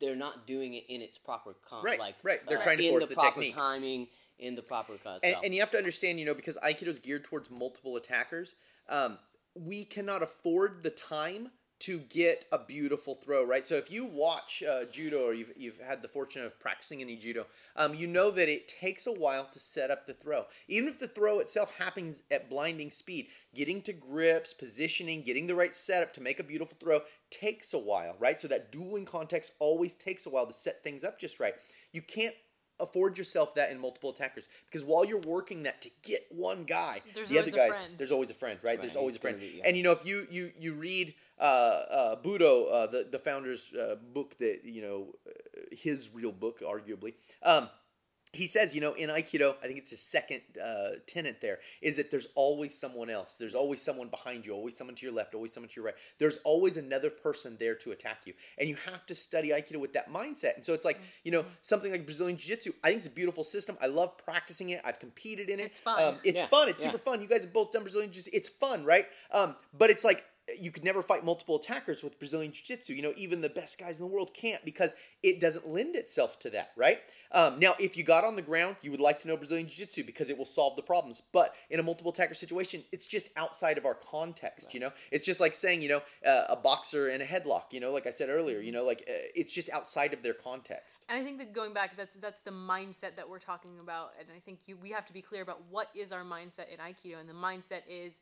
S2: they're not doing it in its proper con
S1: Right,
S2: like
S1: right. They're
S2: uh,
S1: trying to force
S2: the,
S1: the
S2: proper
S1: technique.
S2: timing in the proper con
S1: And, and you have to understand, you know, because Aikido is geared towards multiple attackers, um, we cannot afford the time to get a beautiful throw, right? So if you watch uh, judo or you've, you've had the fortune of practicing any judo, um, you know that it takes a while to set up the throw. Even if the throw itself happens at blinding speed, getting to grips, positioning, getting the right setup to make a beautiful throw takes a while, right? So that dueling context always takes a while to set things up just right. You can't afford yourself that in multiple attackers because while you're working that to get one guy,
S3: There's
S1: the other guys,
S3: friend.
S1: there's always a friend, right? There's
S2: Right,
S1: always a
S2: it's gonna
S1: friend.
S2: be- yeah.
S1: And you know, if you you you read uh, uh, Budo, uh, the the founder's uh, book that you know uh, his real book, arguably. Um, he says, you know, in Aikido, I think it's his second uh, tenet there, is that there's always someone else. There's always someone behind you, always someone to your left, always someone to your right. There's always another person there to attack you. And you have to study Aikido with that mindset. And so it's like, you know, something like Brazilian Jiu Jitsu, I think it's a beautiful system. I love practicing it. I've competed in it.
S3: It's fun.
S1: Um, it's
S2: Yeah,
S1: fun. It's
S2: yeah.
S1: super fun. You guys have both done Brazilian Jiu Jitsu. It's fun, right? Um, but it's like, you could never fight multiple attackers with Brazilian Jiu Jitsu. You know, even the best guys in the world can't because it doesn't lend itself to that, right? Um, now, if you got on the ground, you would like to know Brazilian Jiu Jitsu because it will solve the problems. But in a multiple attacker situation, it's just outside of our context, you know? It's just like saying, you know, uh, a boxer in a headlock, you know, like I said earlier, you know, like uh, it's just outside of their context.
S3: And I think that going back, that's that's the mindset that we're talking about, and I think you we have to be clear about what is our mindset in Aikido, and the mindset is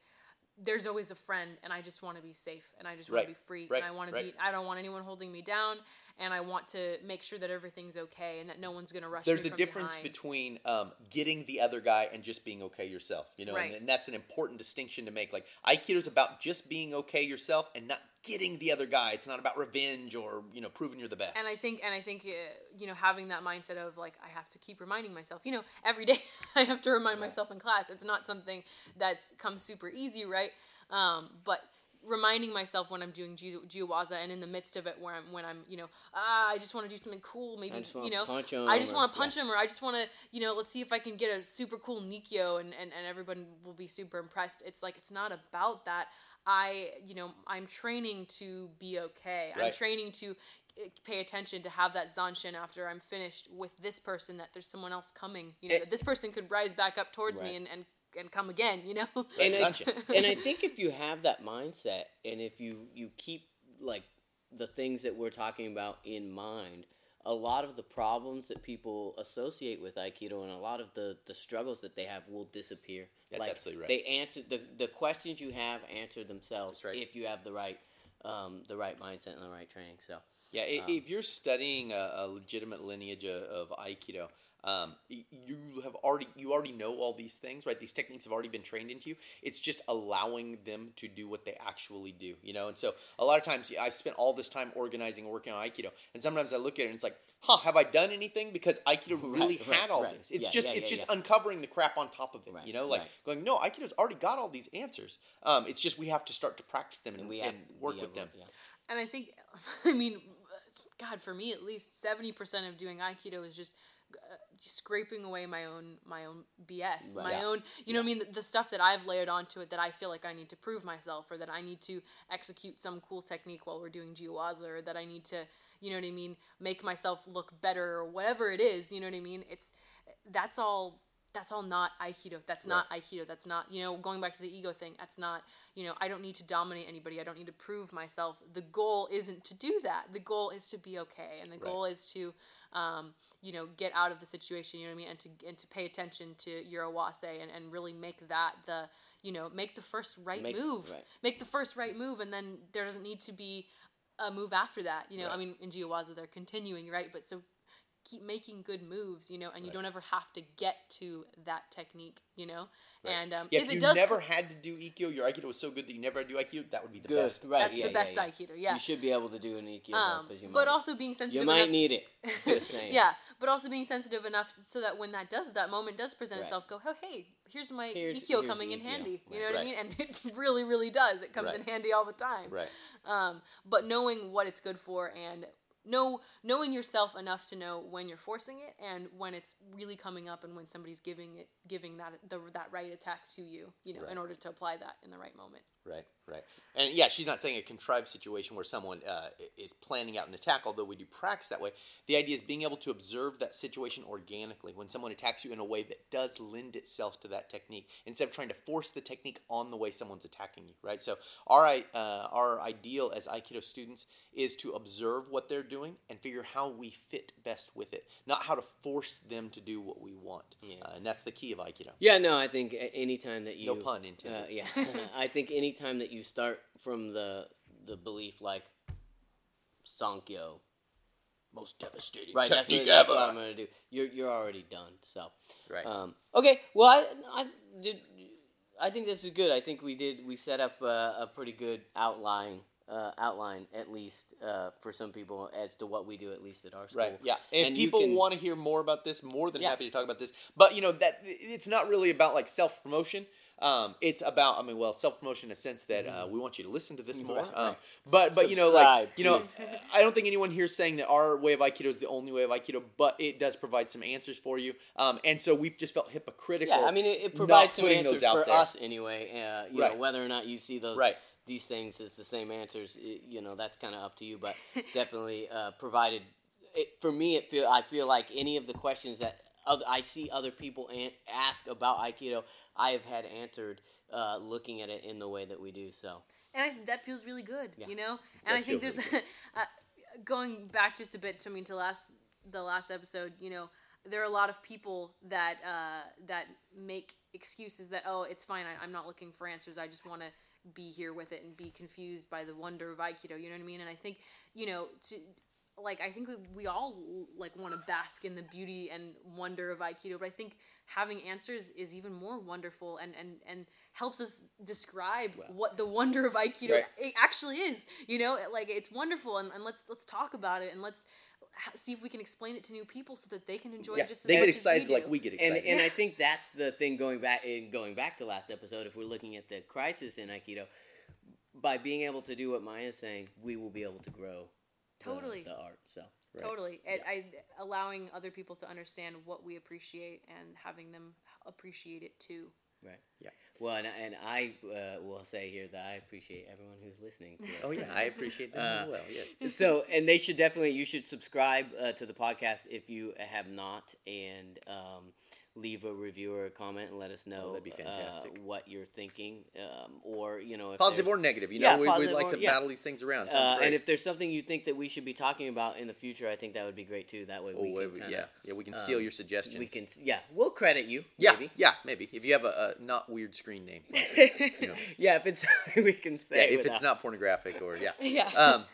S3: there's always a friend, and I just want to be safe, and I just want
S1: Right,
S3: to be free,
S1: right,
S3: and I want
S1: right.
S3: to be. I don't want anyone holding me down, and I want to make sure that everything's okay and that no one's gonna rush.
S1: There's a difference
S3: behind.
S1: between um, getting the other guy and just being okay yourself, you know, and, and that's an important distinction to make. Like Aikido's about just being okay yourself and not getting the other guy. It's not about revenge or you know proving you're the best.
S3: and I think and I think uh, you know having that mindset of like I have to keep reminding myself you know every day [LAUGHS] I have to remind myself in class it's not something that comes super easy right um, but reminding myself when I'm doing Ji- Jiwaza and in the midst of it where I'm when I'm you know ah I just want to do something cool maybe you know I just want to punch him or I just want to you know let's see if I can get a super cool Nikyo and, and and everyone will be super impressed. It's like it's not about that. I you know I'm training to be okay. I'm training to uh, pay attention to have that zanshin after I'm finished with this person that there's someone else coming you know
S1: Eh.
S3: that this person could rise back up towards me and, and and come again you know
S2: and I,
S1: Gotcha.
S2: and I think if you have that mindset and if you you keep like the things that we're talking about in mind a lot of the problems that people associate with aikido and a lot of the the struggles that they have will disappear
S1: That's
S2: like,
S1: absolutely right.
S2: they answer the the questions you have answer themselves
S1: right.
S2: if you have the right um, the right mindset and the right training so
S1: Yeah, i
S2: Um,
S1: if you're studying a, a legitimate lineage of, of Aikido, um, you have already you already know all these things, right? These techniques have already been trained into you. It's just allowing them to do what they actually do, you know. And so a lot of times I've spent all this time organizing working on Aikido, and sometimes I look at it and it's like, huh, have I done anything? Because Aikido [LAUGHS] really
S2: Right, right,
S1: had all
S2: right.
S1: this. It's
S2: Yeah,
S1: just
S2: yeah,
S1: it's
S2: yeah,
S1: just
S2: yeah.
S1: uncovering the crap on top of it,
S2: Right,
S1: you know, like
S2: right.
S1: going, no, Aikido's already got all these answers. Um, it's just we have to start to practice them and,
S2: and we
S1: and work
S2: we
S1: with
S2: have-
S1: them.
S2: yeah.
S3: and I think [LAUGHS] I mean God for me at least seventy percent of doing Aikido is just uh, just scraping away my own my own BS,
S2: Right.
S3: my
S1: Yeah.
S3: own you know what I mean? The, the stuff that I've layered onto it that I feel like I need to prove myself or that I need to execute some cool technique while we're doing Jiwaza or that I need to you know what I mean make myself look better or whatever it is you know what I mean? It's that's all that's all not aikido. That's not aikido. That's not you know going back to the ego thing that's not you know i don't need to dominate anybody. I don't need to prove myself. The goal isn't to do that. The goal is to be okay and the goal is to um, you know get out of the situation you know what i mean and to and to pay attention to your awase and, and really make that the you know make the first right
S2: Make-
S3: move.
S2: right.
S3: make the first right move and then there doesn't need to be a move after that you know i mean in Jiwaza they're continuing right? But so keep making good moves, you know, and you
S1: Right.
S3: don't ever have to get to that technique, you know.
S1: Right.
S3: And um,
S1: Yeah,
S3: if,
S1: if,
S3: it
S1: you
S3: does,
S1: never had to do Aikido, your Aikido was so good that you never had to do Aikido, that would be the
S2: good
S1: best.
S2: right
S3: that's
S2: yeah,
S3: the
S2: yeah,
S3: best
S2: yeah.
S3: Aikido, yeah.
S2: you should be able to do an Ikkyo
S3: um,
S2: because you
S3: but
S2: might
S3: also being sensitive.
S2: you might
S3: enough,
S2: need it [LAUGHS] just
S3: yeah, but also being sensitive enough so that when that does that moment does present
S2: Right.
S3: itself, go, oh hey, here's my
S2: Here's-
S3: Ikkyo
S2: here's
S3: coming in
S2: Ikkyo.
S3: handy. You know what I mean? And [LAUGHS] it really, really does. It comes in handy all the time.
S1: Right.
S3: Um, but knowing what it's good for and know knowing yourself enough to know when you're forcing it and when it's really coming up and when somebody's giving it giving that the, that right attack to you you know
S1: Right.
S3: in order to apply that in the right moment
S1: Right, right. And yeah, she's not saying a contrived situation where someone uh, is planning out an attack, although we do practice that way. The idea is being able to observe that situation organically when someone attacks you in a way that does lend itself to that technique instead of trying to force the technique on the way someone's attacking you, right? So, our, i- uh, our ideal as Aikido students is to observe what they're doing and figure how we fit best with it, not how to force them to do what we want.
S2: Yeah.
S1: Uh, and that's the key of Aikido.
S2: Yeah, no, I think anytime that you
S1: No pun intended.
S2: Uh, yeah, [LAUGHS] [LAUGHS] I think anytime that you start from the the belief like Sankyo,
S1: Most devastating
S2: right? That's, what,
S1: technique
S2: that's
S1: ever.
S2: what I'm gonna do. You're you're already done. So,
S1: Right.
S2: um, okay. Well, I, I did. I think this is good. I think we did. We set up a, a pretty good outline. Uh, outline at least uh, for some people as to what we do at least at our school.
S1: Right. Yeah. And,
S2: And
S1: if people
S2: can-
S1: want to hear more about this, more than
S2: Yeah.
S1: happy to talk about this. But you know that it's not really about like self promotion. Um, it's about I mean, well, self promotion in a sense that uh, we want you to listen to this more.
S2: Mm-hmm. Right,
S1: um. But but you know like you know
S2: please. [LAUGHS]
S1: I don't think anyone here is saying that our way of Aikido is the only way of Aikido, but it does provide some answers for you. Um, and so we've just felt hypocritical.
S2: Yeah, I mean, it, it provides some answers for
S1: there.
S2: us anyway. Uh, you
S1: Right.
S2: know, whether or not you see those
S1: Right.
S2: These things as the same answers, i you know, that's kind of up to you. But definitely uh, provided. It, for me, it feel I feel like any of the questions that oth- I see other people an- ask about Aikido, I have had answered uh, looking at it in the way that we do. So
S3: and I think that feels really good,
S2: Yeah.
S3: you know. And I think there's
S1: really
S3: uh, [LAUGHS] going back just a bit to I mean to last the last episode, you know, there are a lot of people that uh, that make excuses that oh it's fine I, I'm not looking for answers I just want to be here with it and be confused by the wonder of Aikido. You know what I mean? And I think you know to like I think we, we all like want to bask in the beauty and wonder of Aikido, but I think having answers is even more wonderful and and and helps us describe what the wonder of Aikido
S1: Right.
S3: actually is. You know, like it's wonderful, and, and let's let's talk about it and let's see if we can explain it to new people so that they can enjoy
S1: Yeah,
S3: it just as
S1: they
S3: much
S1: get
S3: as
S1: excited
S3: we
S1: like we get
S2: and
S1: excited.
S2: and I think that's the thing going back and going back to last episode. If we're looking at the crisis in Aikido, by being able to do what Maya's saying, we will be able to grow
S3: Totally.
S2: the, art. So
S1: Right.
S3: Totally, and I allowing other people to understand what we appreciate and having them appreciate it too.
S2: Right,
S1: Yeah.
S2: Well, and, and I uh, will say here that I appreciate everyone who's listening.
S1: Oh yeah, I appreciate that as
S2: Uh,
S1: well. Yes. [LAUGHS]
S2: so and they should definitely you should subscribe uh, to the podcast if you have not and um, leave a review or a comment and let us know
S1: Oh, that'd be fantastic.
S2: Uh, what you're thinking um, or you know if
S1: Positive or negative, you
S2: Yeah,
S1: know, we, we'd like
S2: or-
S1: to
S2: yeah.
S1: battle these things around.
S2: uh, and if there's something you think that we should be talking about in the future I think that would be great too that way
S1: oh,
S2: we can
S1: we-
S2: kinda,
S1: yeah, yeah, we can steal
S2: um,
S1: your suggestions.
S2: we can yeah we'll credit you
S1: yeah,
S2: maybe.
S1: yeah, maybe if you have a, a not weird screen name. [LAUGHS] you know.
S2: yeah if it's we can say
S1: Yeah,
S2: it
S1: if
S2: without-
S1: it's not pornographic or yeah. [LAUGHS]
S3: Yeah.
S1: Um,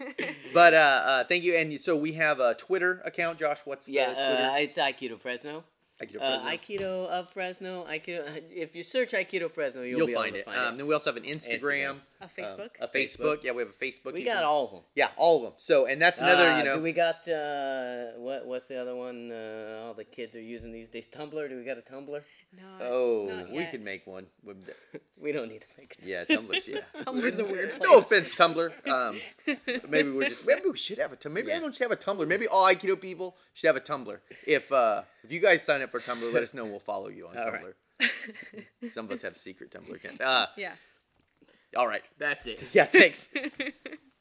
S1: but uh, uh, thank you, and so we have a Twitter account. Josh, what's
S2: yeah
S1: the Twitter?
S2: uh, it's Aikido Fresno
S1: Aikido
S2: uh, Aikido of Fresno. Aikido [LAUGHS] if you search Aikido Fresno you'll,
S1: You'll find it.
S2: find
S1: Um, then we also have an Instagram,
S3: A
S1: um,
S3: Facebook?
S1: a Facebook. Yeah, we have a Facebook.
S2: We got
S1: can-
S2: all of them.
S1: Yeah, all of them. So, and that's another.
S2: Uh,
S1: you know,
S2: do we got uh, what? What's the other one? Uh, all the kids are using these days. Tumblr. Do we got a Tumblr?
S3: no,
S1: oh,
S3: not
S1: we
S3: yet.
S1: could make one. [LAUGHS]
S2: We don't need to make. A
S1: Yeah, Tumblr's. Yeah, [LAUGHS]
S3: Tumblr's a weird
S1: No offense, Tumblr. Um, [LAUGHS] maybe we're just maybe we should have a Tumblr. Maybe
S2: Yeah.
S1: everyone should have a Tumblr. Maybe all Aikido people should have a Tumblr. If uh, if you guys sign up for Tumblr, let us know. and We'll follow you on
S2: All
S1: Tumblr.
S2: right.
S1: Some of us have secret Tumblr accounts. Uh,
S3: yeah.
S1: All right.
S2: That's it.
S1: Yeah, thanks. [LAUGHS]